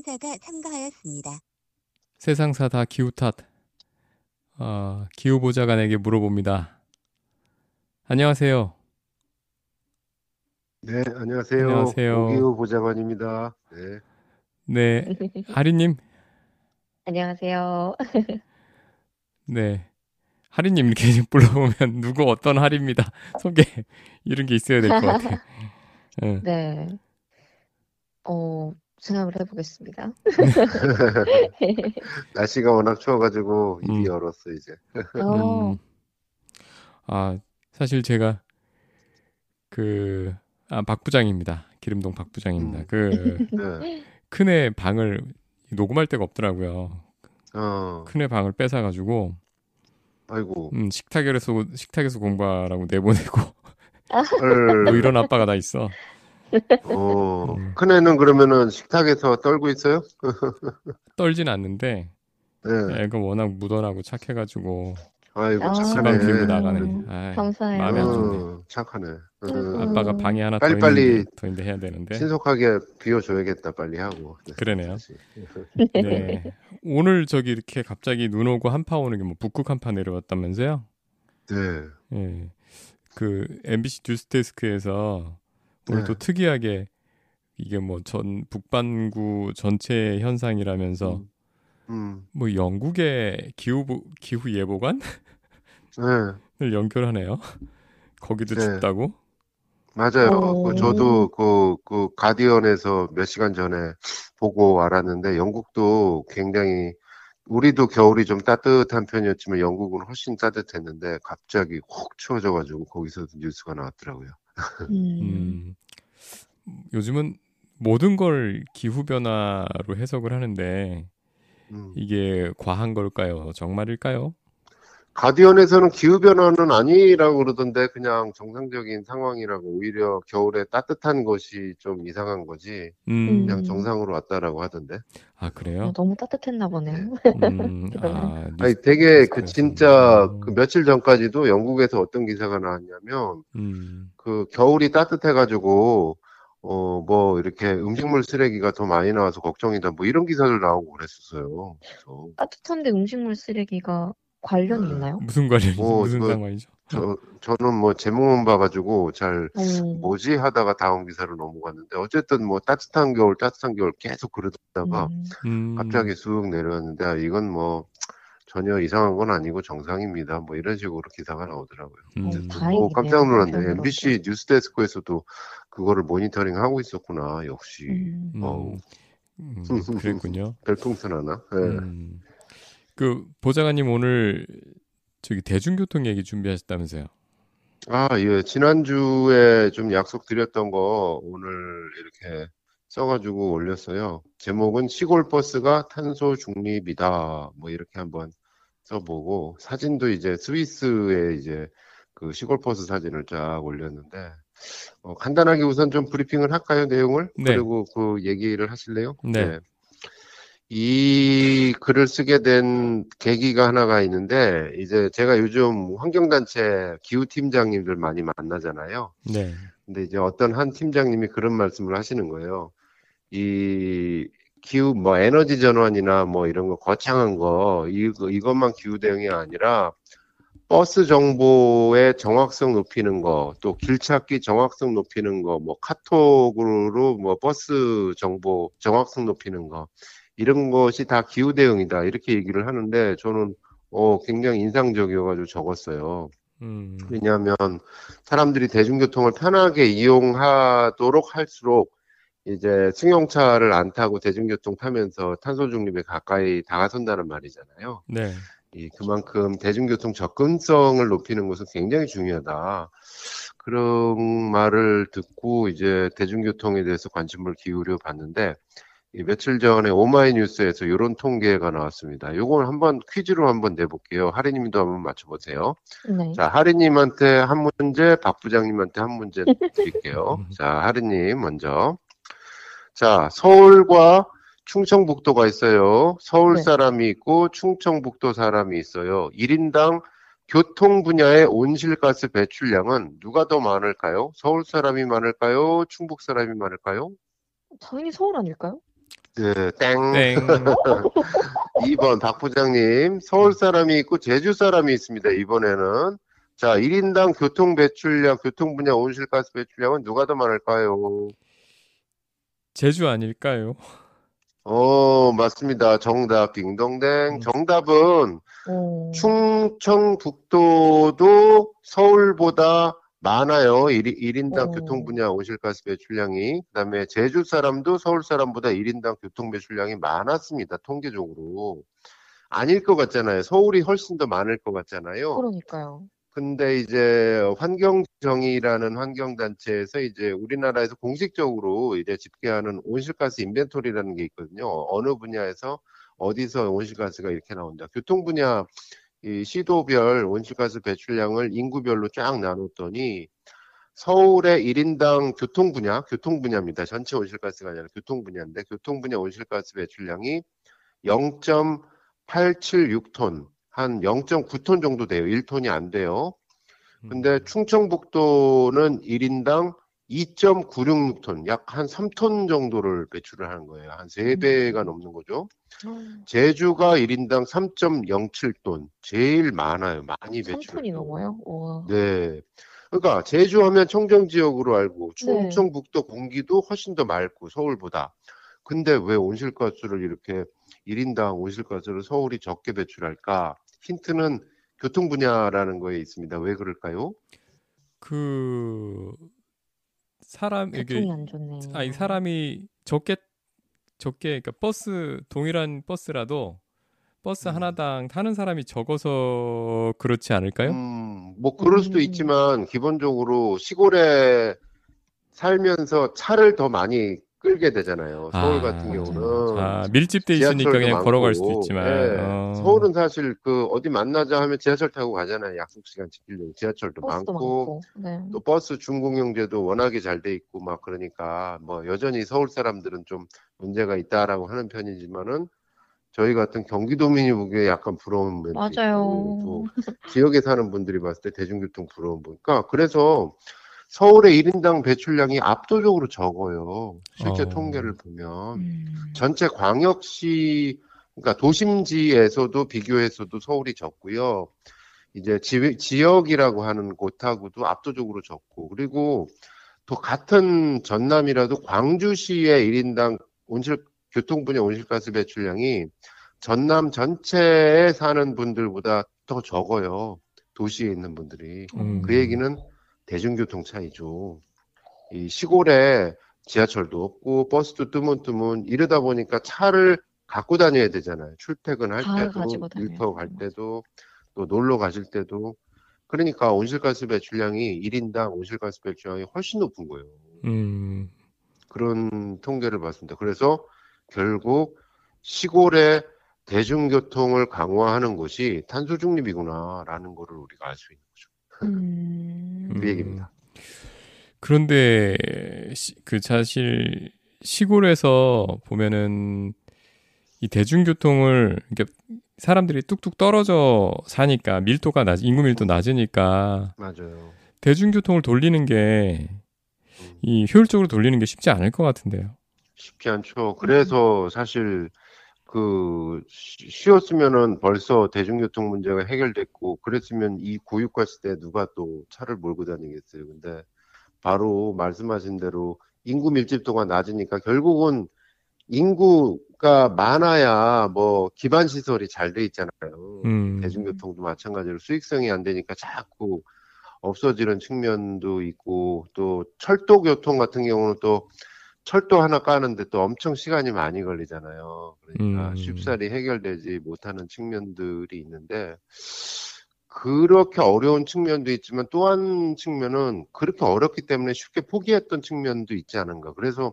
회사가 참가하였습니다. 세상사 다 기후 탓. 어, 기후 보좌관에게 물어봅니다. 안녕하세요. 네, 안녕하세요. 안녕하세요. 오기우 보좌관입니다. 네. 네, 하리님. 안녕하세요. 네. 하리님 이렇게 불러보면 누구 어떤 하리입니다. 소개 이런 게 있어야 될 것 같아요. 응. 네. 어, 생각을 해보겠습니다. 날씨가 워낙 추워가지고 입이 음. 얼었어 이제. 어, 음. 아, 사실 제가 그, 아, 박 부장입니다. 기름동 박 부장입니다. 음. 그, 네. 큰애 방을 녹음할 데가 없더라고요. 어, 큰애 방을 뺏어 가지고, 아이고. 음, 식탁에서, 식탁에서 공부하라고 내보내고, 헐. 뭐 이런 아빠가 다 있어. 어, 음. 큰애는 그러면은 식탁에서 떨고 있어요? 떨진 않는데, 네. 애가 워낙 무던하고 착해가지고, 아이고 아. 집안 착하네. 비우고 나가네. 아이, 감사해요. 마음에 안 좋네. 어, 착하네. 어, 음. 아빠가 방에 하나 더 빨리 빨리 있는데, 더 있는데 해야 되는데. 신속하게 비워줘야겠다 빨리 하고. 네, 그러네요. 네. 오늘 저기 이렇게 갑자기 눈 오고 한파 오는 게 뭐 북극 한파 내려왔다면서요? 네. 예. 그 MBC 뉴스데스크에서 오늘 네. 또 특이하게 이게 뭐 전 북반구 전체 현상이라면서 음. 음. 뭐 영국의 기후 기후 예보관을 네. 연결하네요. 거기도 네. 춥다고? 맞아요. 어. 그 저도 그, 그 가디언에서 몇 시간 전에 보고 알았는데 영국도 굉장히 우리도 겨울이 좀 따뜻한 편이었지만 영국은 훨씬 따뜻했는데 갑자기 훅 추워져가지고 거기서도 뉴스가 나왔더라고요. 음, 음. 요즘은 모든 걸 기후 변화로 해석을 하는데 음. 이게 과한 걸까요? 정말일까요? 가디언에서는 기후변화는 아니라고 그러던데 그냥 정상적인 상황이라고 오히려 겨울에 따뜻한 것이 좀 이상한 거지 음. 그냥 음. 정상으로 왔다라고 하던데. 아 어, 그래요? 너무 따뜻했나 보네요. 음, 아, 아니 뉴스- 되게 그. 진짜 음. 그 며칠 전까지도 영국에서 어떤 기사가 나왔냐면 음, 그 겨울이 따뜻해가지고 어 뭐 이렇게 음식물 쓰레기가 더 많이 나와서 걱정이다 뭐 이런 기사들 나오고 그랬었어요. 그래서 따뜻한데 음식물 쓰레기가 관련이 네. 있나요? 무슨 관련이 뭐, 무슨 그- 상관이죠? 저 저는 뭐 제목만 봐가지고 잘 어, 뭐지 하다가 다음 기사로 넘어갔는데 어쨌든 뭐 따뜻한 겨울 따뜻한 겨울 계속 그러다가 음, 음, 갑자기 쑥 내려왔는데 아, 이건 뭐 전혀 이상한 건 아니고 정상입니다. 뭐 이런 식으로 기사가 나오더라고요. 음. 어, 그래서 다행이네요. 오, 깜짝 놀랐네. MBC 뉴스데스크에서도 그거를 모니터링 하고 있었구나. 역시 음, 음, 어우. 음, 그랬군요. 별풍선 하나. 예. 음, 그 보좌관님 오늘 저기 대중교통 얘기 준비하셨다면서요? 아, 예. 지난주에 좀 약속 드렸던 거 오늘 이렇게 써가지고 올렸어요. 제목은 시골 버스가 탄소 중립이다. 뭐 이렇게 한번 써보고 사진도 이제 스위스의 이제 그 시골 버스 사진을 쫙 올렸는데 어, 간단하게 우선 좀 브리핑을 할까요, 내용을? 네. 그리고 그 얘기를 하실래요? 네. 이 글을 쓰게 된 계기가 하나가 있는데 이제 제가 요즘 환경단체 기후팀장님들 많이 만나잖아요. 네. 근데 이제 어떤 한 팀장님이 그런 말씀을 하시는 거예요. 이 기후 뭐 에너지 전환이나 뭐 이런 거 거창한 거 이거 이것만 기후 대응이 아니라 버스 정보의 정확성 높이는 거, 또 길찾기 정확성 높이는 거, 뭐 카톡으로 뭐 버스 정보 정확성 높이는 거 이런 것이 다 기후 대응이다 이렇게 얘기를 하는데 저는 어 굉장히 인상적이어가지고 적었어요. 음, 왜냐하면 사람들이 대중교통을 편하게 이용하도록 할수록 이제 승용차를 안 타고 대중교통 타면서 탄소 중립에 가까이 다가선다는 말이잖아요. 네. 이 그만큼 대중교통 접근성을 높이는 것은 굉장히 중요하다. 그런 말을 듣고 이제 대중교통에 대해서 관심을 기울여 봤는데 이 며칠 전에 오마이뉴스에서 이런 통계가 나왔습니다. 요걸 한번 퀴즈로 한번 내볼게요. 하리님도 한번 맞춰보세요. 네. 자, 하리님한테 한 문제, 박 부장님한테 한 문제 드릴게요. 자, 하리님 먼저. 자, 서울과 충청북도가 있어요. 서울 네. 사람이 있고 충청북도 사람이 있어요. 1인당 교통 분야의 온실가스 배출량은 누가 더 많을까요? 서울 사람이 많을까요? 충북 사람이 많을까요? 당연히 서울 아닐까요? 네, 땡. 땡. 2번 박 부장님. 서울 사람이 있고 제주 사람이 있습니다. 이번에는. 자, 1인당 교통 배출량, 교통 분야 온실가스 배출량은 누가 더 많을까요? 제주 아닐까요? 어, 맞습니다. 정답, 딩동댕. 음. 정답은 오. 충청북도도 서울보다 많아요. 1, 인당 오. 교통 분야 온실가스 배출량이. 그 다음에 제주 사람도 서울 사람보다 1인당 교통 배출량이 많았습니다. 통계적으로. 아닐 것 같잖아요. 서울이 훨씬 더 많을 것 같잖아요. 그러니까요. 근데 이제 환경정의라는 환경단체에서 이제 우리나라에서 공식적으로 이제 집계하는 온실가스 인벤토리라는 게 있거든요. 어느 분야에서 어디서 온실가스가 이렇게 나온다. 교통 분야 이 시도별 온실가스 배출량을 인구별로 쫙 나눴더니 서울의 1인당 교통 분야, 교통 분야입니다. 전체 온실가스가 아니라 교통 분야인데 교통 분야 온실가스 배출량이 0.876톤, 한 0.9톤 정도 돼요. 1톤이 안 돼요. 근데 음. 충청북도는 1인당 2.966톤, 약 한 3톤 정도를 배출을 하는 거예요. 한 3배가 넘는 거죠. 제주가 1인당 3.07톤, 제일 많아요. 많이 배출을. 3톤이 넘어요? 와. 네. 그러니까 제주 하면 청정 지역으로 알고 네. 충청북도 공기도 훨씬 더 맑고 서울보다. 근데 왜 온실가스를 이렇게 1인당 온실가스를 서울이 적게 배출할까? 힌트는 교통 분야라는 거에 있습니다. 왜 그럴까요? 그 사람 이게. 아이 사람이 적게 적게 그러니까 버스 동일한 버스라도 버스 음. 하나당 타는 사람이 적어서 그렇지 않을까요? 음, 뭐 그럴 수도 음. 있지만 기본적으로 시골에 살면서 차를 더 많이 끌게 되잖아요. 서울 아, 같은. 경우는 아, 밀집돼 있으니까 그냥 걸어갈 수도 많고, 있지만 예. 어. 서울은 사실 그 어디 만나자 하면 지하철 타고 가잖아요. 약속 시간 지키려고 지하철도 많고, 많고. 네. 또 버스 준공영제도 워낙에 잘 돼 있고 막 그러니까 뭐 여전히 서울 사람들은 좀 문제가 있다라고 하는 편이지만은 저희 같은 경기도민이 보기에 약간 부러운 면도 맞아요. 있고 또 지역에 사는 분들이 봤을 때 대중교통 부러운 보니까 그래서 서울의 1인당 배출량이 압도적으로 적어요. 실제 어. 통계를 보면 음. 전체 광역시 그러니까 도심지에서도 비교해서도 서울이 적고요. 이제 지, 지역이라고 하는 곳하고도 압도적으로 적고 그리고 또 같은 전남이라도 광주시의 1인당 온실 교통 분야 온실가스 배출량이 전남 전체에 사는 분들보다 더 적어요. 도시에 있는 분들이. 음. 그 얘기는 대중교통 차이죠. 이 시골에 지하철도 없고 버스도 뜨문뜨문 이러다 보니까 차를 갖고 다녀야 되잖아요. 출퇴근할 다 때도 일터 갈 돼요. 때도 또 놀러 가실 때도 그러니까 온실가스 배출량이 1인당 온실가스 배출량이 훨씬 높은 거예요. 음. 그런 통계를 봤습니다. 그래서 결국 시골의 대중교통을 강화하는 것이 탄소 중립이구나라는 거를 우리가 알 수 있는. 음. 그 얘기입니다. 그런데 시- 그 사실 시골에서 보면은 이 대중교통을 그러니까 사람들이 뚝뚝 떨어져 사니까 밀도가 낮 인구 밀도 낮으니까 맞아요. 대중교통을 돌리는 게 이 효율적으로 돌리는 게 쉽지 않을 것 같은데요. 쉽지 않죠. 그래서 사실 그 쉬- 쉬었으면은 벌써 대중교통 문제가 해결됐고 그랬으면 이 고육가 시대에 누가 또 차를 몰고 다니겠어요. 근데 바로 말씀하신 대로 인구 밀집도가 낮으니까 결국은 인구가 많아야 뭐 기반 시설이 잘 돼 있잖아요. 음. 대중교통도 마찬가지로 수익성이 안 되니까 자꾸 없어지는 측면도 있고 또 철도 교통 같은 경우는 또 철도 하나 까는데 또 엄청 시간이 많이 걸리잖아요. 그러니까 음. 쉽사리 해결되지 못하는 측면들이 있는데 그렇게 어려운 측면도 있지만 또 한 측면은 그렇게 어렵기 때문에 쉽게 포기했던 측면도 있지 않은가. 그래서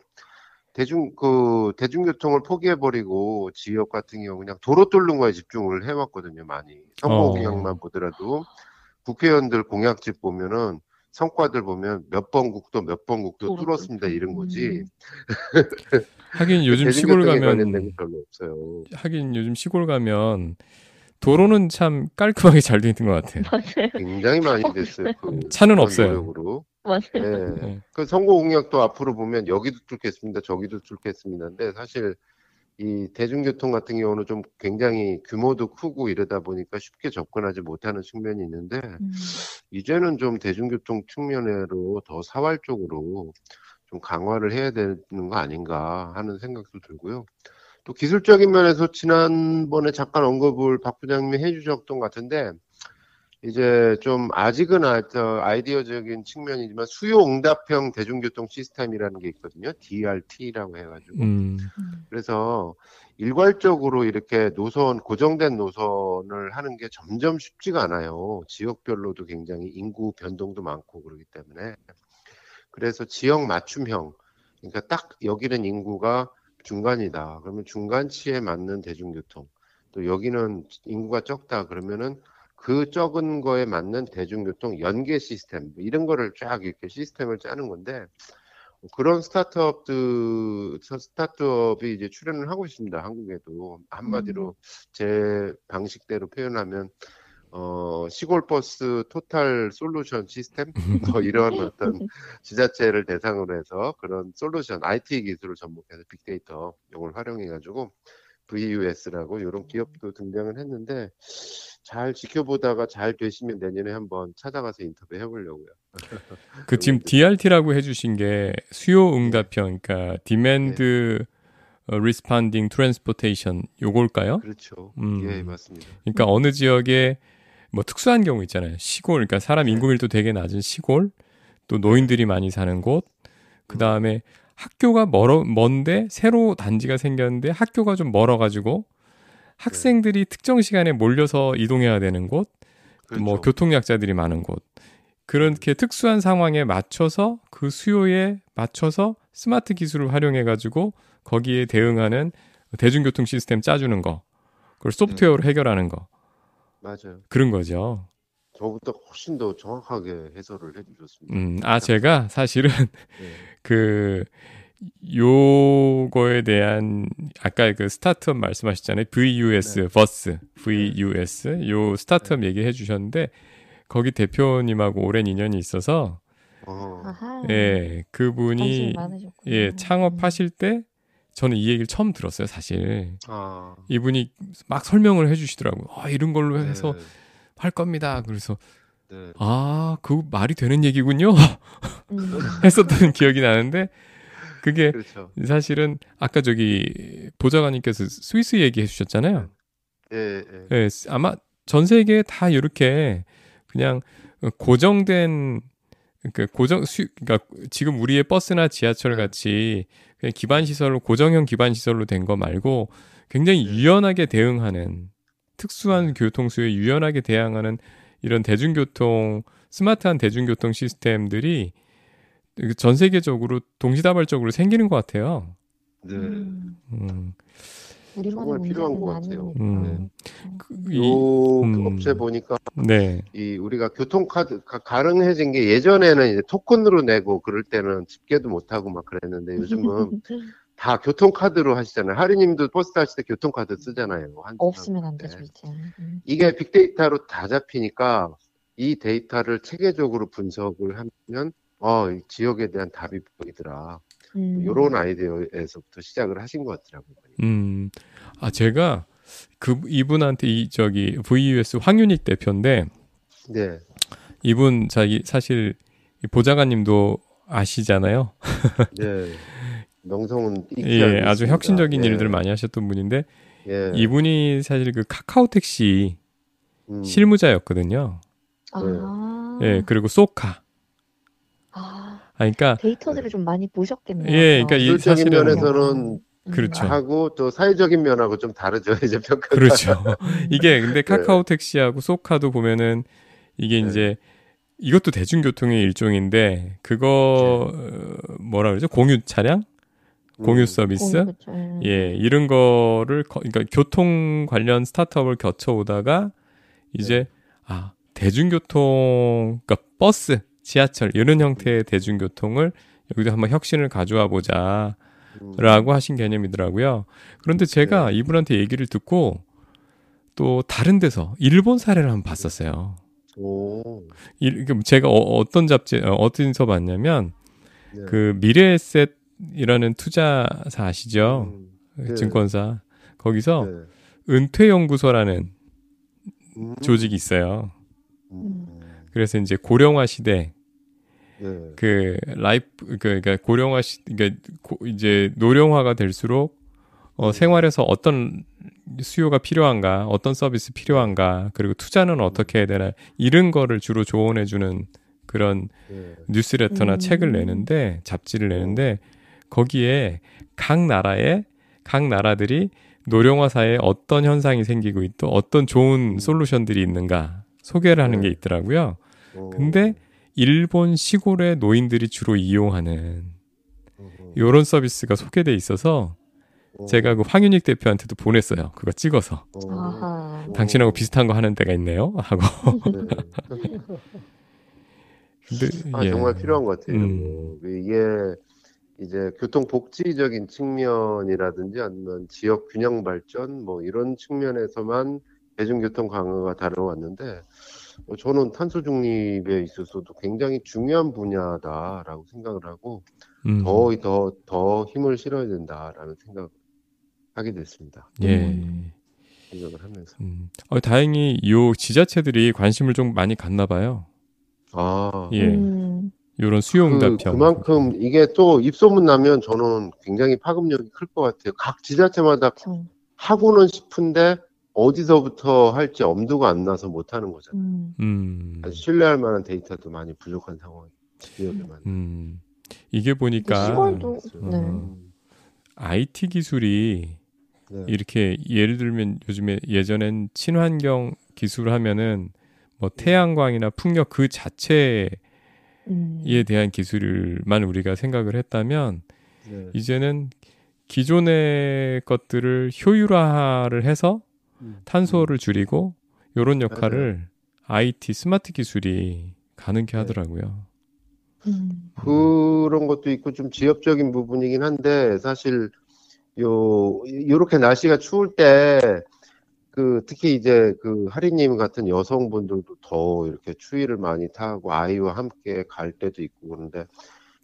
대중 그 대중교통을 포기해 버리고 지역 같은 경우 그냥 도로 뚫는 거에 집중을 해왔거든요 많이 선거 어. 공약만 보더라도 국회의원들 공약집 보면은 성과들 보면 몇 번 국도 몇 번 국도 도로 뚫었습니다. 이런 거지 음. 하긴 요즘 시골 가면 별로 없어요. 하긴 요즘 시골 가면 도로는 참 깔끔하게 잘 돼 있는 것 같아요. 맞아요. 굉장히 많이 됐어요. 그 차는 없어요. 노력으로. 맞아요. 네. 네. 그 선거 공약도 앞으로 보면 여기도 뚫겠습니다, 저기도 뚫겠습니다인데 사실 이 대중교통 같은 경우는 좀 굉장히 규모도 크고 이러다 보니까 쉽게 접근하지 못하는 측면이 있는데 음. 이제는 좀 대중교통 측면으로 더 사활적으로 좀 강화를 해야 되는 거 아닌가 하는 생각도 들고요. 또 기술적인 면에서 지난번에 잠깐 언급을 박 부장님이 해주셨던 것 같은데 이제 좀 아직은 아, 저 아이디어적인 측면이지만 수요 응답형 대중교통 시스템이라는 게 있거든요. DRT라고 해가지고 음, 음. 그래서 일괄적으로 이렇게 노선 고정된 노선을 하는 게 점점 쉽지가 않아요. 지역별로도 굉장히 인구 변동도 많고 그러기 때문에 그래서 지역 맞춤형 그러니까 딱 여기는 인구가 중간이다. 그러면 중간치에 맞는 대중교통 또 여기는 인구가 적다. 그러면은 그 적은 거에 맞는 대중교통 연계 시스템 뭐 이런 거를 쫙 이렇게 시스템을 짜는 건데 그런 스타트업들 스타트업이 이제 출연을 하고 있습니다. 한국에도. 한마디로 제 방식대로 표현하면 어 시골 버스 토탈 솔루션 시스템? 뭐 이런 어떤 지자체를 대상으로 해서 그런 솔루션 IT 기술을 접목해서 빅데이터 이걸 활용해 가지고 VUS라고 이런 기업도 등장을 했는데 잘 지켜보다가 잘 되시면 내년에 한번 찾아가서 인터뷰 해보려고요. 그 지금 DRT라고 해주신 게 수요 응답형, 그러니까 Demand Responding Transportation 요걸까요? 그렇죠. 음. 예, 맞습니다. 그러니까 어느 지역에 뭐 특수한 경우 있잖아요. 시골, 그러니까 사람 네. 인구 밀도 되게 낮은 시골, 또 노인들이 많이 사는 곳, 그 다음에 학교가 멀어 먼데 새로 단지가 생겼는데 학교가 좀 멀어가지고 학생들이 특정 시간에 몰려서 이동해야 되는 곳, 그렇죠. 뭐 교통약자들이 많은 곳 그렇게 특수한 상황에 맞춰서 그 수요에 맞춰서 스마트 기술을 활용해 가지고 거기에 대응하는 대중교통 시스템 짜주는 거 그걸 소프트웨어로 해결하는 거 맞아요. 그런 거죠. 저보다 훨씬 더 정확하게 해설을 해주셨습니다. 음, 아 제가 사실은 네. 그 요거에 대한 아까 그 스타트업 말씀하셨잖아요. VUS 네. 버스 VUS 요 스타트업 얘기해 주셨는데 거기 대표님하고 오랜 인연이 있어서 어, 아하. 예, 그분이. 예, 창업하실 때 저는 이 얘기를 처음 들었어요, 사실. 아, 이분이 막 설명을 해 주시더라고요. 아, 이런 걸로 해서 네, 할 겁니다. 그래서 네. 아, 그 말이 되는 얘기군요. 음. 했었던 기억이 나는데 그게 그렇죠. 사실은 아까 저기 보좌관님께서 스위스 얘기해 주셨잖아요. 예, 예. 예, 아마 전 세계에 다 이렇게 그냥 고정된 그 고정 수 그러니까 지금 우리의 버스나 지하철 네. 같이 그냥 기반 시설로 고정형 기반 시설로 된 거 말고 굉장히 네. 유연하게 대응하는 특수한 교통수에 유연하게 대응하는 이런 대중교통 스마트한 대중교통 시스템들이 전 세계적으로 동시다발적으로 생기는 것 같아요. 네. 음. 음, 정말 필요한 문제는 것 같아요. 음. 그, 요 이, 음. 업체 보니까 네, 이 우리가 교통카드 가- 가능해진 게 예전에는 이제 토큰으로 내고 그럴 때는 집계도 못하고 막 그랬는데 요즘은 다 교통카드로 하시잖아요. 하리님도 버스 타실 때 교통카드 쓰잖아요. 한 없으면 안 네. 되죠, 이제. 음. 이게 빅데이터로 다 잡히니까 이 데이터를 체계적으로 분석을 하면 어, 이 지역에 대한 답이 보이더라. 음. 이런 아이디어에서부터 시작을 하신 것 같더라고요. 음, 아 제가 그 이분한테 이 저기 VUS 황윤익 대표인데 네, 이분 자기 사실 이 보좌관님도 아시잖아요. 네. 명성은 예, 아주 있습니다. 혁신적인 예, 일들을 많이 하셨던 분인데 예. 이분이 사실 그 카카오 택시 음, 실무자였거든요. 아. 예, 그리고 소카. 아, 아, 그러니까 데이터들을 좀 많이 보셨겠네요. 예, 그러니까 이 사실은 면에서는 음. 그렇죠. 하고 또 사회적인 면하고 좀 다르죠. 이제 평가. 그렇죠. 음. 이게 근데 카카오 택시하고 소카도 보면은 이게 네. 이제 이것도 대중교통의 일종인데 그거 어, 뭐라 그러죠? 공유 차량, 공유 서비스, 공유, 그쵸. 음. 예 이런 거를 거- 그러니까 교통 관련 스타트업을 거쳐 오다가 이제 네. 아 대중교통 그러니까 버스, 지하철 이런 형태의 대중교통을 여기도 한번 혁신을 가져와 보자. 음, 라고 하신 개념이더라고요. 그런데 제가 이분한테 얘기를 듣고 또 다른 데서 일본 사례를 한번 봤었어요. 오, 일- 그 제가 어, 떤 잡지 어, 어디서 봤냐면 네. 그 미래에셋이라는 투자사 아시죠? 음, 네. 증권사 거기서 네. 은퇴연구소라는 음. 조직이 있어요. 음. 그래서 이제 고령화 시대 네. 그 라이프 그 그러니까 고령화 시 그러니까 고, 이제 노령화가 될수록 어, 생활에서 어떤 수요가 필요한가, 어떤 서비스 필요한가, 그리고 투자는 어떻게 해야 되나 이런 거를 주로 조언해 주는 그런 네. 뉴스레터나 음. 책을 내는데 잡지를 내는데 거기에 각 나라의 각 나라들이 노령화 사회에 어떤 현상이 생기고 있고 어떤 좋은 음. 솔루션들이 있는가 소개를 하는 네. 게 있더라고요. 어. 근데 일본 시골의 노인들이 주로 이용하는 어. 이런 서비스가 소개돼 있어서 어. 제가 그 황윤익 대표한테도 보냈어요. 그거 찍어서 어. 아하. 당신하고 비슷한 거 하는 데가 있네요. 하고 네. 근데 아, 예. 정말 필요한 것 같아요. 음. 뭐, 이게 이제 교통복지적인 측면이라든지 아니면 지역 균형 발전 뭐 이런 측면에서만 대중교통 강화가 다뤄왔는데 어, 저는 탄소 중립에 있어서도 굉장히 중요한 분야다라고 생각을 하고 음. 더더더 힘을 실어야 된다라는 생각을 하게 됐습니다. 예. 생각을 하면서 음. 어, 다행히 요 지자체들이 관심을 좀 많이 갖나 봐요. 아 예. 음. 요런 수요응답형. 그, 그만큼 이게 또 입소문 나면 저는 굉장히 파급력이 클 것 같아요. 각 지자체마다 참. 하고는 싶은데 어디서부터 할지 엄두가 안 나서 못 하는 거잖아요. 음. 음. 아주 신뢰할 만한 데이터도 많이 부족한 상황이 지역에만. 음. 이게 보니까 시골도 네. 음, IT 기술이 네. 이렇게 예를 들면 요즘에 예전엔 친환경 기술 하면은 뭐 태양광이나 풍력 그 자체에 음. 대한 기술만 우리가 생각을 했다면 네. 이제는 기존의 것들을 효율화를 해서 음. 탄소를 줄이고 요런 역할을 IT 스마트 기술이 가능케 네. 하더라고요. 음. 그런 것도 있고 좀 지역적인 부분이긴 한데 사실 요 요렇게 날씨가 추울 때 그 특히 이제 그 하리님 같은 여성분들도 더 이렇게 추위를 많이 타고 아이와 함께 갈 때도 있고 그런데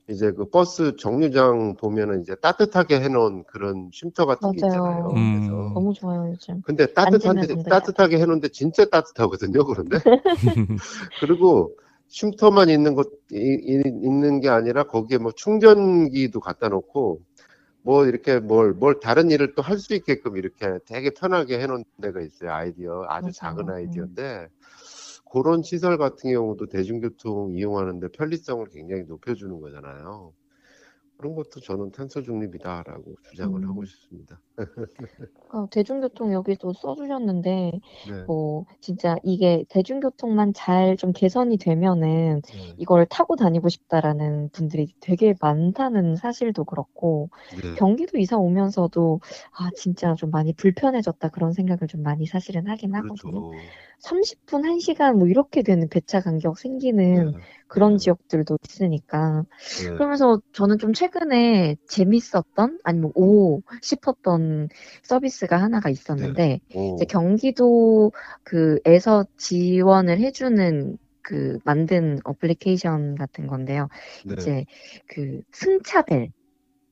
이제 그 버스 정류장 보면은 이제 따뜻하게 해놓은 그런 쉼터 같은 게 맞아요. 있잖아요. 음. 그래서 너무 좋아요 요즘. 근데 따뜻한데 따뜻하게 해놓은데 진짜 따뜻하거든요. 그런데 그리고 쉼터만 있는 것 이- 이- 있는 게 아니라 거기에 뭐 충전기도 갖다 놓고 뭐 이렇게 뭘뭘 다른 일을 또 할 수 있게끔 이렇게 되게 편하게 해놓은 데가 있어요. 아이디어 아주 맞아요. 작은 음. 아이디어인데 그런 시설 같은 경우도 대중교통 이용하는데 편리성을 굉장히 높여주는 거잖아요. 그런 것도 저는 탄소 중립이다라고 주장을 음. 하고 싶습니다. 어, 대중교통 여기도 써주셨는데 네. 뭐 진짜 이게 대중교통만 잘 좀 개선이 되면은 네. 이걸 타고 다니고 싶다라는 분들이 되게 많다는 사실도 그렇고 네. 경기도 이사 오면서도 아 진짜 좀 많이 불편해졌다 그런 생각을 좀 많이 사실은 하긴 하거든요. 그렇죠. 30분, 1시간 뭐 이렇게 되는 배차 간격 생기는 네. 그런 네. 지역들도 있으니까 네. 그러면서 저는 좀 최근에 재밌었던 아니면 오 싶었던 서비스가 하나가 있었는데 오. 이제 경기도 그에서 지원을 해주는 그 만든 어플리케이션 같은 건데요. 네. 이제 그 승차벨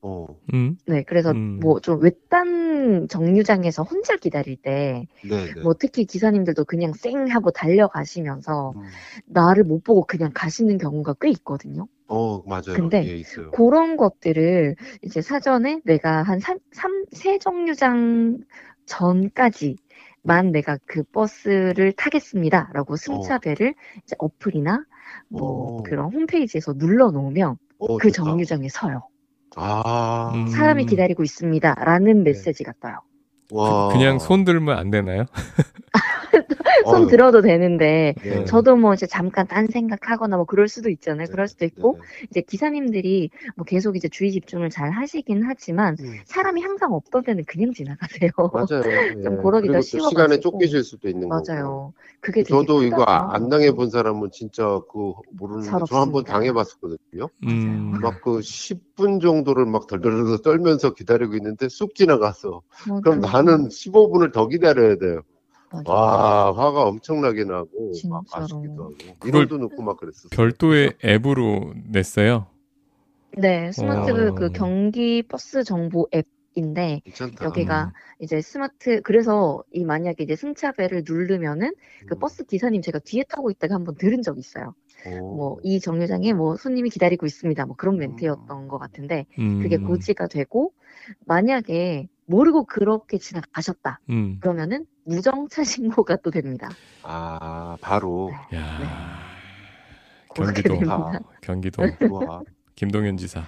어. 음. 네 그래서 음. 뭐좀 외딴 정류장에서 혼자 기다릴 때 네, 네. 뭐 특히 기사님들도 그냥 쌩 하고 달려가시면서 음. 나를 못 보고 그냥 가시는 경우가 꽤 있거든요. 어, 맞아요. 근데 예, 있어요. 그런 것들을 이제 사전에 내가 한 3, 삼세 정류장 전까지만 내가 그 버스를 타겠습니다라고 승차벨을 이제 어플이나 뭐 오. 그런 홈페이지에서 눌러 놓으면 어, 그 좋다. 정류장에 서요. 아, 음. 사람이 기다리고 있습니다라는 메시지가 떠요. 와. 그냥 손 들면 안 되나요? 손 들어도 되는데 네. 저도 뭐 이제 잠깐 딴 생각하거나 뭐 그럴 수도 있잖아요. 그럴 수도 있고 네, 이제 기사님들이 뭐 계속 이제 주의 집중을 잘 하시긴 하지만 네. 음, 사람이 항상 없던 데는 그냥 지나가세요. 맞아요. 예. 좀 그리고 또 쉬워가지고. 시간에 쫓기실 수도 있는 거고. 맞아요. 그게 저도 이거 아-. 안 당해 본 사람은 진짜 그 모르는데 잘저한번 없습니다. 당해 봤었거든요. 음. 막그 10분 정도를 막 덜덜덜 떨면서 기다리고 있는데 쑥 지나갔어. 그럼 맞아요. 나는 15분을 더 기다려야 돼요. 맞아요. 와, 화가 엄청나게 나고 막 진짜로. 아쉽기도 하고. 이름도 넣고 막 그랬었어. 별도의 앱으로 냈어요. 네, 스마트 어. 그 경기 버스 정보 앱 인데 괜찮다. 여기가 음. 이제 스마트 그래서 이 만약에 이제 승차벨을 누르면은 그 음. 버스 기사님 제가 뒤에 타고 있다가 한번 들은 적 있어요. 오. 뭐이 정류장에 뭐 손님이 기다리고 있습니다. 뭐 그런 멘트였던 것 같은데 그게 음. 고지가 되고 만약에 모르고 그렇게 지나가셨다 음. 그러면은 무정차 신고가 또 됩니다. 아 바로 야. 그렇게 경기도 됩니다. 경기도. 김동연 지사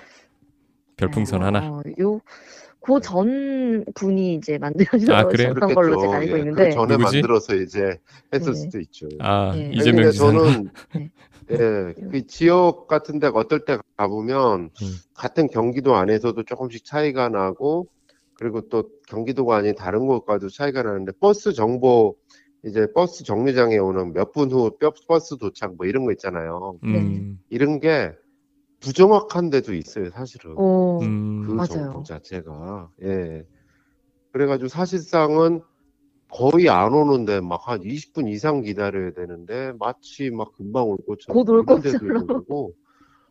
별풍선 네, 하나. 어, 요, 그 전 분이 이제 만들어주셨던 아, 그래요? 걸로 제가 알고 예, 있는데. 그 전에 누구지? 만들어서 이제 했을 네. 수도 있죠. 아 네. 이재명 근데 지사. 저는 네. 예, 그 지역 같은 데 어떨 때 가보면 음. 같은 경기도 안에서도 조금씩 차이가 나고 그리고 또 경기도가 아닌 다른 곳과도 차이가 나는데 버스 정보 이제 버스 정류장에 오는 몇 분 후 버스 도착 뭐 이런 거 있잖아요. 음. 이런 게 부정확한 데도 있어요, 사실은. 오, 음. 그 맞아요. 정보 자체가. 예. 그래가지고 사실상은 거의 안 오는데 막 한 20분 이상 기다려야 되는데 마치 막 금방 올 것처럼 곧올 것처럼.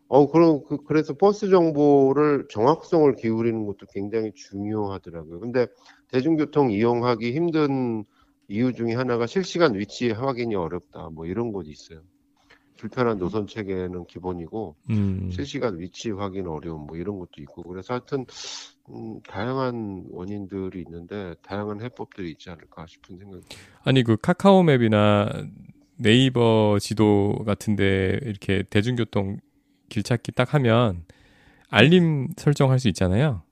어, 그럼 그, 그래서 버스 정보를 정확성을 기울이는 것도 굉장히 중요하더라고요. 근데 대중교통 이용하기 힘든 이유 중에 하나가 실시간 위치 확인이 어렵다. 뭐 이런 곳이 있어요. 불편한 노선 체계는 기본이고 음. 실시간 위치 확인 어려움 뭐 이런 것도 있고 그래서 하여튼 음, 다양한 원인들이 있는데 다양한 해법들이 있지 않을까 싶은 생각이 아니 그 카카오 맵이나 네이버 지도 같은데 이렇게 대중교통 길 찾기 딱 하면 알림 설정할 수 있잖아요.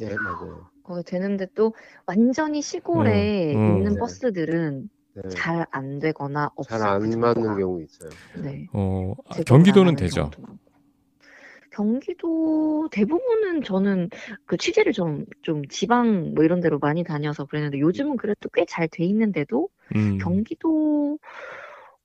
네 맞아요 거기 되는데 또 완전히 시골에 음, 음. 있는 네. 버스들은 네. 잘안 되거나 없어요. 잘그안 정보가. 맞는 경우 있어요 네. 어, 아, 경기도는 되죠. 경기도 대부분은 저는 그 취재를 좀, 좀 지방 뭐 이런 데로 많이 다녀서 그랬는데 요즘은 그래도 꽤 잘 돼 있는데도 음. 경기도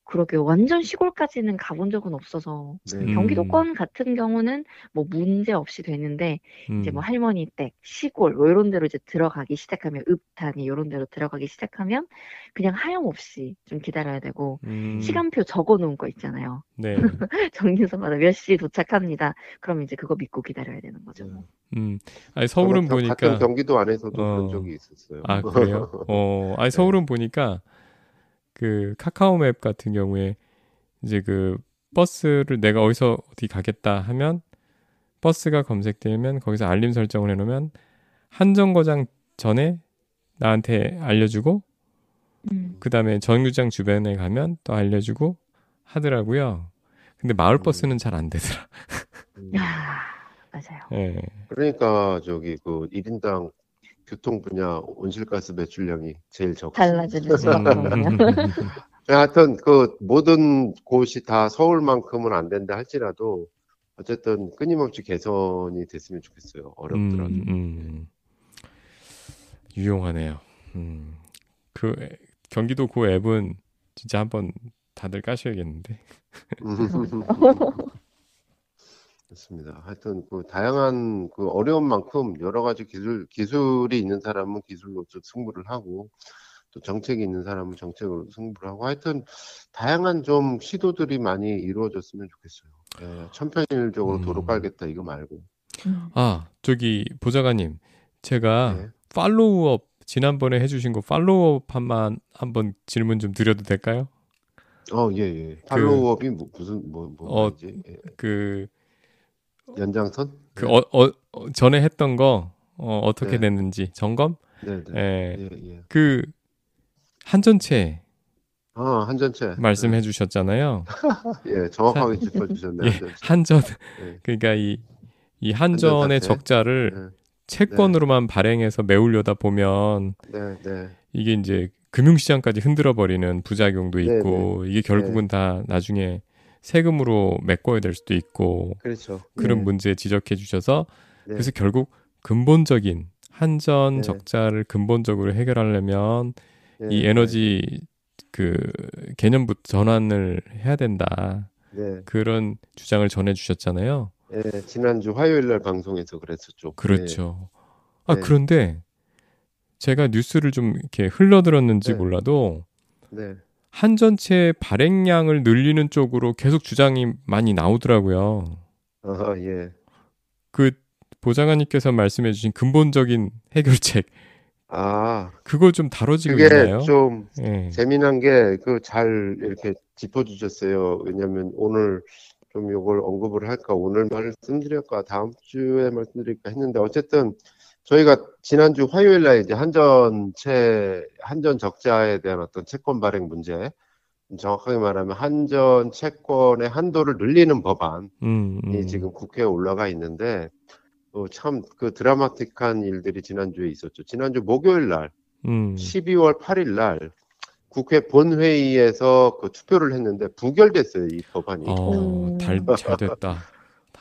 그러게요. 완전 시골까지는 가본 적은 없어서 네. 음. 경기도권 같은 경우는 뭐 문제 없이 되는데 이제 음. 뭐 할머니 댁, 시골 뭐 이런 데로 이제 들어가기 시작하면 읍단이 이런 데로 들어가기 시작하면 그냥 하염없이 좀 기다려야 되고 음. 시간표 적어 놓은 거 있잖아요. 네. 정류소마다 몇 시 도착합니다. 그럼 이제 그거 믿고 기다려야 되는 거죠. 네. 음. 아니 서울은 보니까 같은 경기도 안에서도 어. 그런 적이 있었어요 아 그래요? 어, 아니 서울은 보니까 그 카카오맵 같은 경우에 이제 그 버스를 내가 어디서 어디 가겠다 하면 버스가 검색되면 거기서 알림 설정을 해놓으면 한 정거장 전에 나한테 알려주고 음. 그 다음에 정류장 주변에 가면 또 알려주고 하더라고요. 근데 마을 음. 버스는 잘안 되더라. 음. 야, 맞아요. 예. 그러니까 저기 그 1인당 교통 분야 온실가스 배출량이 제일 적습니다 달라지는. 음. 하여튼 그 모든 곳이 다 서울만큼은 안 된다 할지라도 어쨌든 끊임없이 개선이 됐으면 좋겠어요. 어렵더라도. 음, 음. 유용하네요. 음. 그 애- 경기도 그 앱은 진짜 한번 다들 까셔야겠는데. 좋습니다. 하여튼 그 다양한 그 어려운 만큼 여러 가지 기술 기술이 있는 사람은 기술로 좀 승부를 하고 또 정책이 있는 사람은 정책으로 승부를 하고 하여튼 다양한 좀 시도들이 많이 이루어졌으면 좋겠어요. 예, 천편일적으로 음. 도로 깔겠다 이거 말고. 음. 아, 저기 보좌관님. 제가 네. 팔로우업 지난번에 해주신 거 팔로우업 한번 한번 질문 좀 드려도 될까요? 어, 예, 예. 팔로우업이 뭐, 무슨 뭐, 뭐 어? 예, 그, 연장선? 그 어, 어, 어, 전에 했던 거 어, 어떻게 네. 됐는지 점검? 네, 네. 예. 예, 예. 그 한전체 아, 한전체. 말씀해 주셨잖아요. 예, 정확하게 짚어 주셨네요. 예, 한전체. 한전 예, 그러니까 이, 이 한전의 한전. 적자를 예. 채권으로만 발행해서 메우려다 보면 네, 네. 이게 이제 금융시장까지 흔들어 버리는 부작용도 네, 있고 이게 결국은 다 나중에 세금으로 메꿔야 될 수도 있고 그렇죠. 그런 네. 문제 지적해 주셔서 네. 그래서 결국 근본적인 한전 네. 적자를 근본적으로 해결하려면 네, 이 에너지 그 개념부터 전환을 해야 된다 네, 그런 주장을 전해 주셨잖아요. 네. 예, 지난주 화요일 날 방송에서 그랬었죠. 그렇죠. 아 네. 그런데 제가 뉴스를 좀 이렇게 흘러들었는지 네. 몰라도 네. 네. 한전체 발행량을 늘리는 쪽으로 계속 주장이 많이 나오더라고요. 아, 예. 그 보좌관님께서 말씀해주신 근본적인 해결책 아, 그거 좀 다뤄지고 그게 있나요? 좀 예. 재미난 게 그 잘 이렇게 짚어주셨어요. 왜냐하면 오늘 좀 이걸 언급을 할까 오늘 말씀드릴까 다음 주에 말씀드릴까 했는데 어쨌든 저희가 지난주 화요일 날 이제 한전 채 한전 적자에 대한 어떤 채권 발행 문제 정확하게 말하면 한전 채권의 한도를 늘리는 법안이 음, 음. 지금 국회에 올라가 있는데 참그 드라마틱한 일들이 지난주에 있었죠. 지난주 목요일 날 음. 12월 8일 날 국회 본회의에서 그 투표를 했는데 부결됐어요, 이 법안이. 어, 음. 달, 잘 됐다.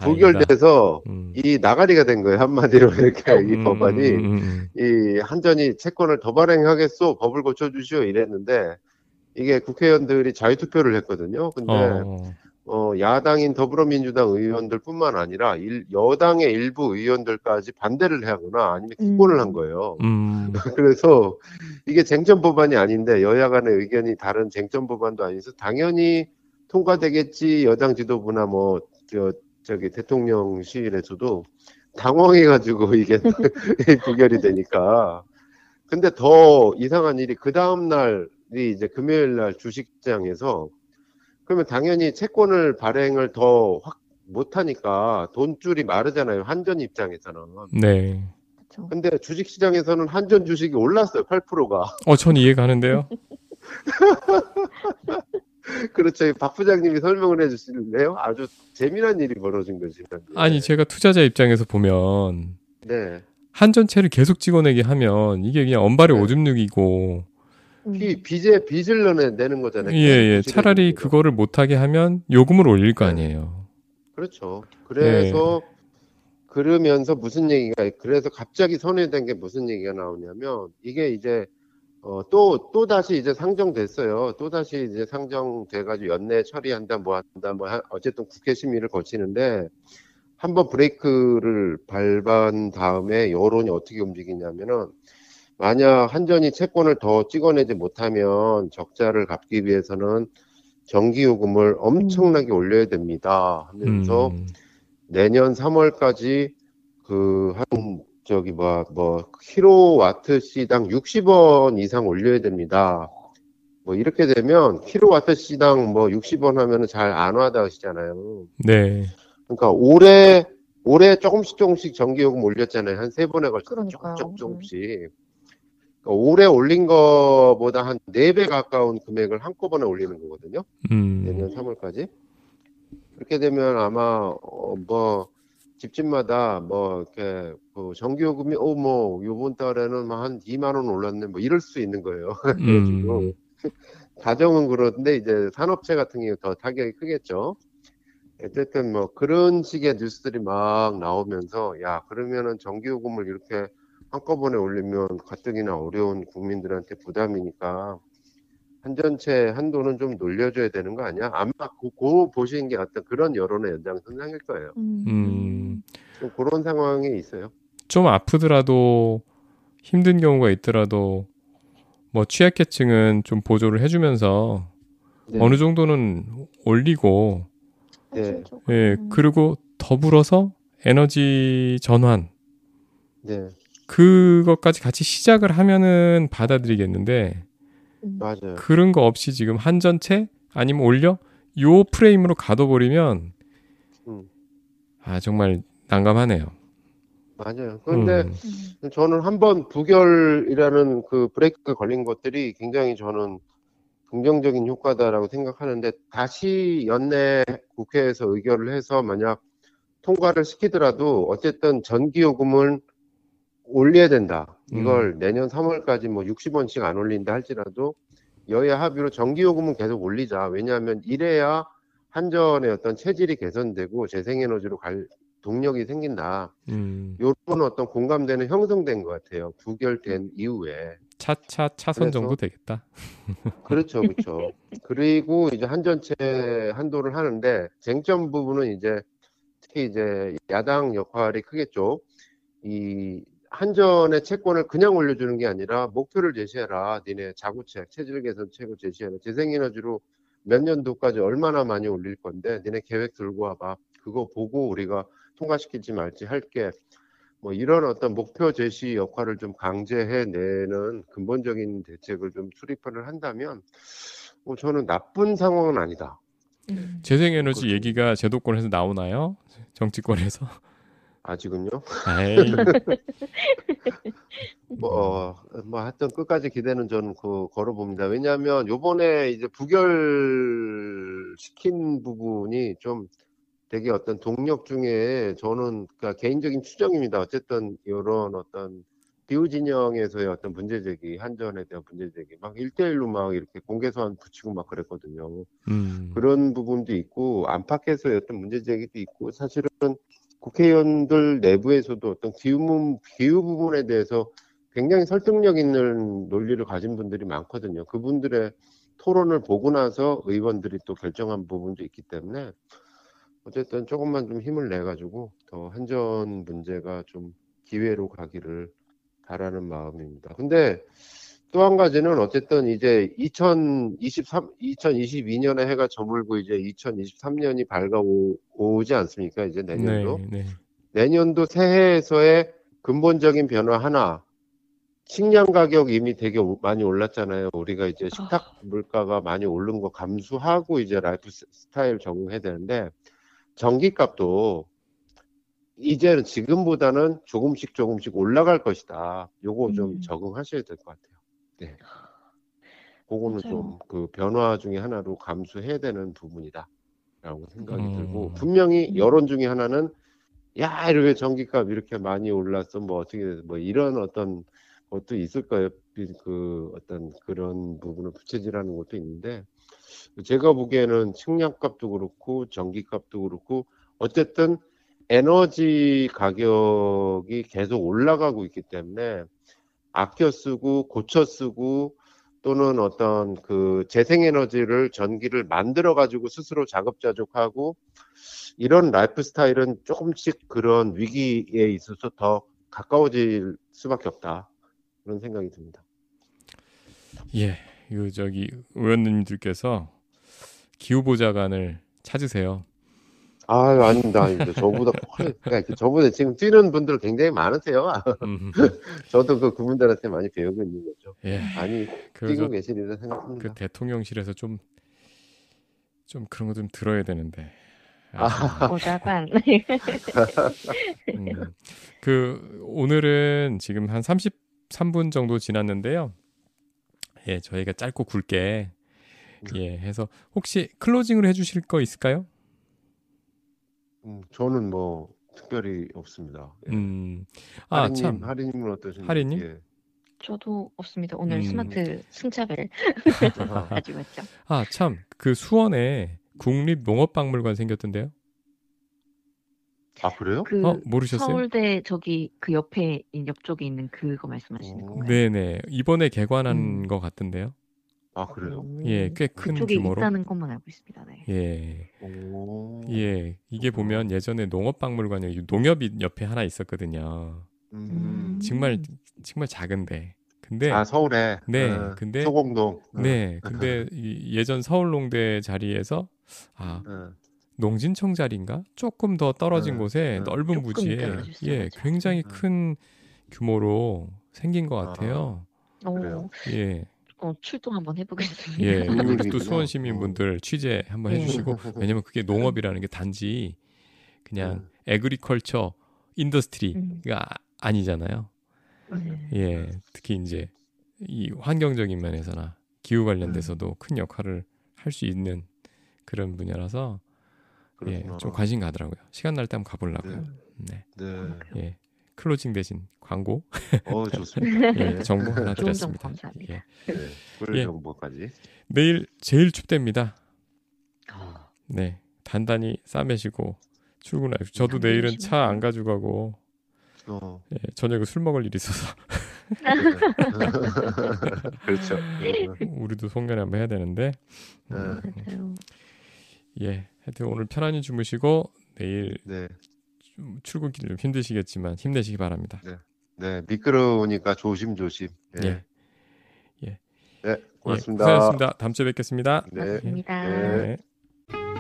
부결돼서 음. 이 나가리가 된 거예요, 한마디로 이렇게 이 음, 법안이. 음, 음, 이 한전이 채권을 더 발행하겠소, 법을 고쳐주시오 이랬는데 이게 국회의원들이 자유투표를 했거든요. 근데 어, 어, 야당인 더불어민주당 의원들뿐만 아니라 일- 여당의 일부 의원들까지 반대를 하거나 아니면 기권을 음. 한 거예요. 음, 그래서 이게 쟁점 법안이 아닌데 여야 간의 의견이 다른 쟁점 법안도 아니어서 당연히 통과되겠지 여당 지도부나 뭐 저 저기 대통령실에서도 당황해가지고 이게 부결이 되니까 근데 더 이상한 일이 그 다음 날이 이제 금요일 날 주식시장에서 그러면 당연히 채권을 발행을 더 확 못하니까 돈줄이 마르잖아요 한전 입장에서는 네. 근데 주식시장에서는 한전 주식이 올랐어요 8%가 어, 전 이해가 가는데요. 그렇죠 박 부장님이 설명을 해주실래요? 아주 재미난 일이 벌어진 거지 아니, 제가 투자자 입장에서 보면 네 한전채를 계속 찍어내게 하면 이게 그냥 언발의 네. 오줌 누기고 음. 비, 빚에 빚을 내는 내는 거잖아요 예, 예. 빚을 차라리 거. 그거를 못하게 하면 요금을 올릴 거 네. 아니에요. 그렇죠. 그래서 네. 그러면서 무슨 얘기가 그래서 갑자기 선회된 게 무슨 얘기가 나오냐면 이게 이제 어, 또, 또 다시 이제 상정됐어요. 또 다시 이제 상정돼가지고 연내 처리한다, 뭐 한다, 뭐, 하- 어쨌든 국회 심의를 거치는데, 한번 브레이크를 밟은 다음에 여론이 어떻게 움직이냐면은, 만약 한전이 채권을 더 찍어내지 못하면 적자를 갚기 위해서는 전기요금을 엄청나게 올려야 됩니다. 하면서 음, 내년 3월까지 그 한 저기 뭐뭐 킬로와트 시당 60원 이상 올려야 됩니다. 뭐 이렇게 되면 킬로와트 시당 뭐 60원 하면은 잘 안 와닿으시잖아요. 네. 그러니까 올해 올해 조금씩 조금씩 전기요금 올렸잖아요. 한 세 번에 걸쳐서 그러니까요. 조금 조금씩. 그러니까 올해 올린 거보다 한 네 배 가까운 금액을 한꺼번에 올리는 거거든요. 내년 음, 3월까지. 그렇게 되면 아마 어, 뭐 집집마다 뭐 이렇게 그 전기요금이 어뭐 요번 달에는 막한 2만 원 올랐네 뭐 이럴 수 있는 거예요. 그래가지고 음, 가정은 그런데 이제 산업체 같은 경우 더 타격이 크겠죠. 어쨌든 뭐 그런 식의 뉴스들이 막 나오면서 야 그러면은 전기요금을 이렇게 한꺼번에 올리면 가뜩이나 어려운 국민들한테 부담이니까 한전체 한도는 좀 놀려줘야 되는 거 아니야? 아마 그, 그 보시는 게 어떤 그런 여론의 연장선상일 거예요. 음. 음. 좀 그런 상황이 있어요. 좀 아프더라도 힘든 경우가 있더라도 뭐 취약계층은 좀 보조를 해주면서 네. 어느 정도는 올리고 네. 현실적으로. 예 음. 그리고 더불어서 에너지 전환 네, 그것까지 같이 시작을 하면은 받아들이겠는데 음. 맞아요. 그런 거 없이 지금 한 전체 아니면 올려 요 프레임으로 가둬버리면 음. 아 정말 난감하네요. 맞아요. 그런데 음, 음. 저는 한번 부결이라는 그 브레이크가 걸린 것들이 굉장히 저는 긍정적인 효과다라고 생각하는데 다시 연내 국회에서 의결을 해서 만약 통과를 시키더라도 어쨌든 전기요금을 올려야 된다. 이걸 내년 3월까지 뭐 60원씩 안 올린다 할지라도 여야 합의로 전기요금은 계속 올리자. 왜냐하면 이래야 한전의 어떤 체질이 개선되고 재생에너지로 갈 동력이 생긴다. 음. 요런 어떤 공감대는 형성된 것 같아요. 부결된 이후에. 차차 차선 정도 되겠다. 그렇죠, 그렇죠. 그리고 이제 한전체 한도를 하는데 쟁점 부분은 이제 특히 이제 야당 역할이 크겠죠. 이 한전의 채권을 그냥 올려주는 게 아니라 목표를 제시해라. 니네 자구책, 체질 개선책을 제시해라. 재생에너지로 몇 년도까지 얼마나 많이 올릴 건데 니네 계획 들고 와봐. 그거 보고 우리가 통과시킬지 말지 할게. 뭐 이런 어떤 목표 제시 역할을 좀 강제해내는 근본적인 대책을 좀 수립을 한다면 뭐 저는 나쁜 상황은 아니다. 음. 재생에너지 그렇죠. 얘기가 제도권에서 나오나요? 정치권에서? 아직은요. 뭐, 어, 뭐 하여튼 끝까지 기대는 저는 그 걸어봅니다. 왜냐하면 요번에 이제 부결시킨 부분이 좀 되게 어떤 동력 중에 저는 그러니까 개인적인 추정입니다. 어쨌든 이런 어떤 비우 진영에서의 어떤 문제 제기, 한전에 대한 문제 제기, 막 1대1로 막 이렇게 공개 소환 붙이고 막 그랬거든요. 음, 그런 부분도 있고 안팎에서의 어떤 문제 제기도 있고 사실은 국회의원들 내부에서도 어떤 기후, 기후 부분에 대해서 굉장히 설득력 있는 논리를 가진 분들이 많거든요. 그분들의 토론을 보고 나서 의원들이 또 결정한 부분도 있기 때문에 어쨌든 조금만 좀 힘을 내 가지고 더 한전 문제가 좀 기회로 가기를 바라는 마음입니다. 근데 또 한 가지는 어쨌든 이제 2023, 2022년에 해가 저물고 이제 2023년이 밝아오지 않습니까? 이제 내년도. 네, 네. 내년도 새해에서의 근본적인 변화 하나. 식량 가격 이미 되게 오- 많이 올랐잖아요. 우리가 이제 식탁 물가가 많이 오른 거 감수하고 이제 라이프 스- 스타일 적응해야 되는데 전기값도 이제는 지금보다는 조금씩 조금씩 올라갈 것이다. 요거 좀 음. 적응하셔야 될 것 같아요. 네. 그거는. 좀 그 변화 중에 하나로 감수해야 되는 부분이다. 라고 생각이 음. 들고 분명히 음. 여론 중에 하나는 야, 이렇게 전기값 이렇게 많이 올랐어. 뭐 어떻게 뭐 이런 어떤 것도 있을 거예요. 비- 그 어떤 그런 부분을 부채질하는 것도 있는데 제가 보기에는 식량값도 그렇고 전기값도 그렇고 어쨌든 에너지 가격이 계속 올라가고 있기 때문에 아껴 쓰고 고쳐 쓰고 또는 어떤 그 재생에너지를 전기를 만들어 가지고 스스로 자급자족하고 이런 라이프 스타일은 조금씩 그런 위기에 있어서 더 가까워질 수밖에 없다 그런 생각이 듭니다. 예, 그 저기 의원님들께서 기후보좌관을 찾으세요. 아유 아닙니다 저보다 훨- 그러니까 저보다 지금 뛰는 분들 굉장히 많으세요. 음, 저도 그 그분들한테 많이 배우고 있는 거죠. 예, 많이 그래서 뛰고 계시리라 생각합니다. 그 대통령실에서 좀좀 그런 거 좀 들어야 되는데. 아. 아, 보좌관. 음, 그 오늘은 지금 한 33분 정도 지났는데요. 예, 저희가 짧고 굵게 예, 해서 혹시 클로징으로 해주실 거 있을까요? 음, 저는 뭐 특별히 없습니다. 예. 음, 아 하리님, 참, 하리님은 어떠신지? 하리님? 예. 저도 없습니다. 오늘 음. 스마트 승차벨. 가지고 왔죠. 아 참, 그 수원에 국립농업박물관 생겼던데요? 아 그래요? 그 어, 모르셨어요? 서울대 저기 그 옆에 옆쪽에 있는 그거 말씀하시는 오. 건가요? 네네, 이번에 개관한 음. 것 같던데요. 아 그래요? 오. 예, 꽤큰 그쪽에 규모로. 있다는 것만 알고 있습니다. 네. 예, 오. 예, 이게 보면 예전에 농업박물관이 농협이 옆에 하나 있었거든요. 음. 정말 정말 작은데, 근데 아 서울에. 네, 어, 근데- 소공동. 어, 네, 근데 이 예전 서울농대 자리에서 아 어. 농진청 자리인가 조금 더 떨어진 음, 곳에 음. 넓은 부지에 예. 굉장히 음. 큰 규모로 생긴 것 같아요. 오, 그래요? 예, 어, 출동 한번 해보겠습니다. 예, 그런 우리 또 의미구나. 수원 시민분들 취재 한번 네. 해주시고 왜냐면 그게 농업이라는 게 단지 그냥 agriculture industry가 음. 아니잖아요. 네. 예, 특히 이제 이 환경적인 면에서나 기후 관련돼서도 큰 역할을 할 수 있는 그런 분야라서 예, 그렇구나. 좀 관심 가더라고요. 시간 날 때 한번 가보려고요. 네, 네. 예, 클로징 대신 광고, 어 좋습니다. 예, 정보 하나 드렸습니다. 감사합니다. 예. 네. 꿀 예. 정보까지. 내일 제일 춥답니다. 아, 네, 단단히 싸매시고 출근하시고 저도 내일은. 차 안 가져가고 어. 예, 저녁에 술 먹을 일이 있어서 그렇죠. 우리도 송년회 한번 해야 되는데 네. 맞아요. 예, 하여튼 오늘 편안히 주무시고 내일 네. 좀 출근길 좀 힘드시겠지만 힘내시기 바랍니다. 네. 미끄러우니까 조심조심. 네. 예. 네. 예, 고맙습니다. 고생하셨습니다. 다음 주에 뵙겠습니다. 네. 고맙습니다. 네. 네.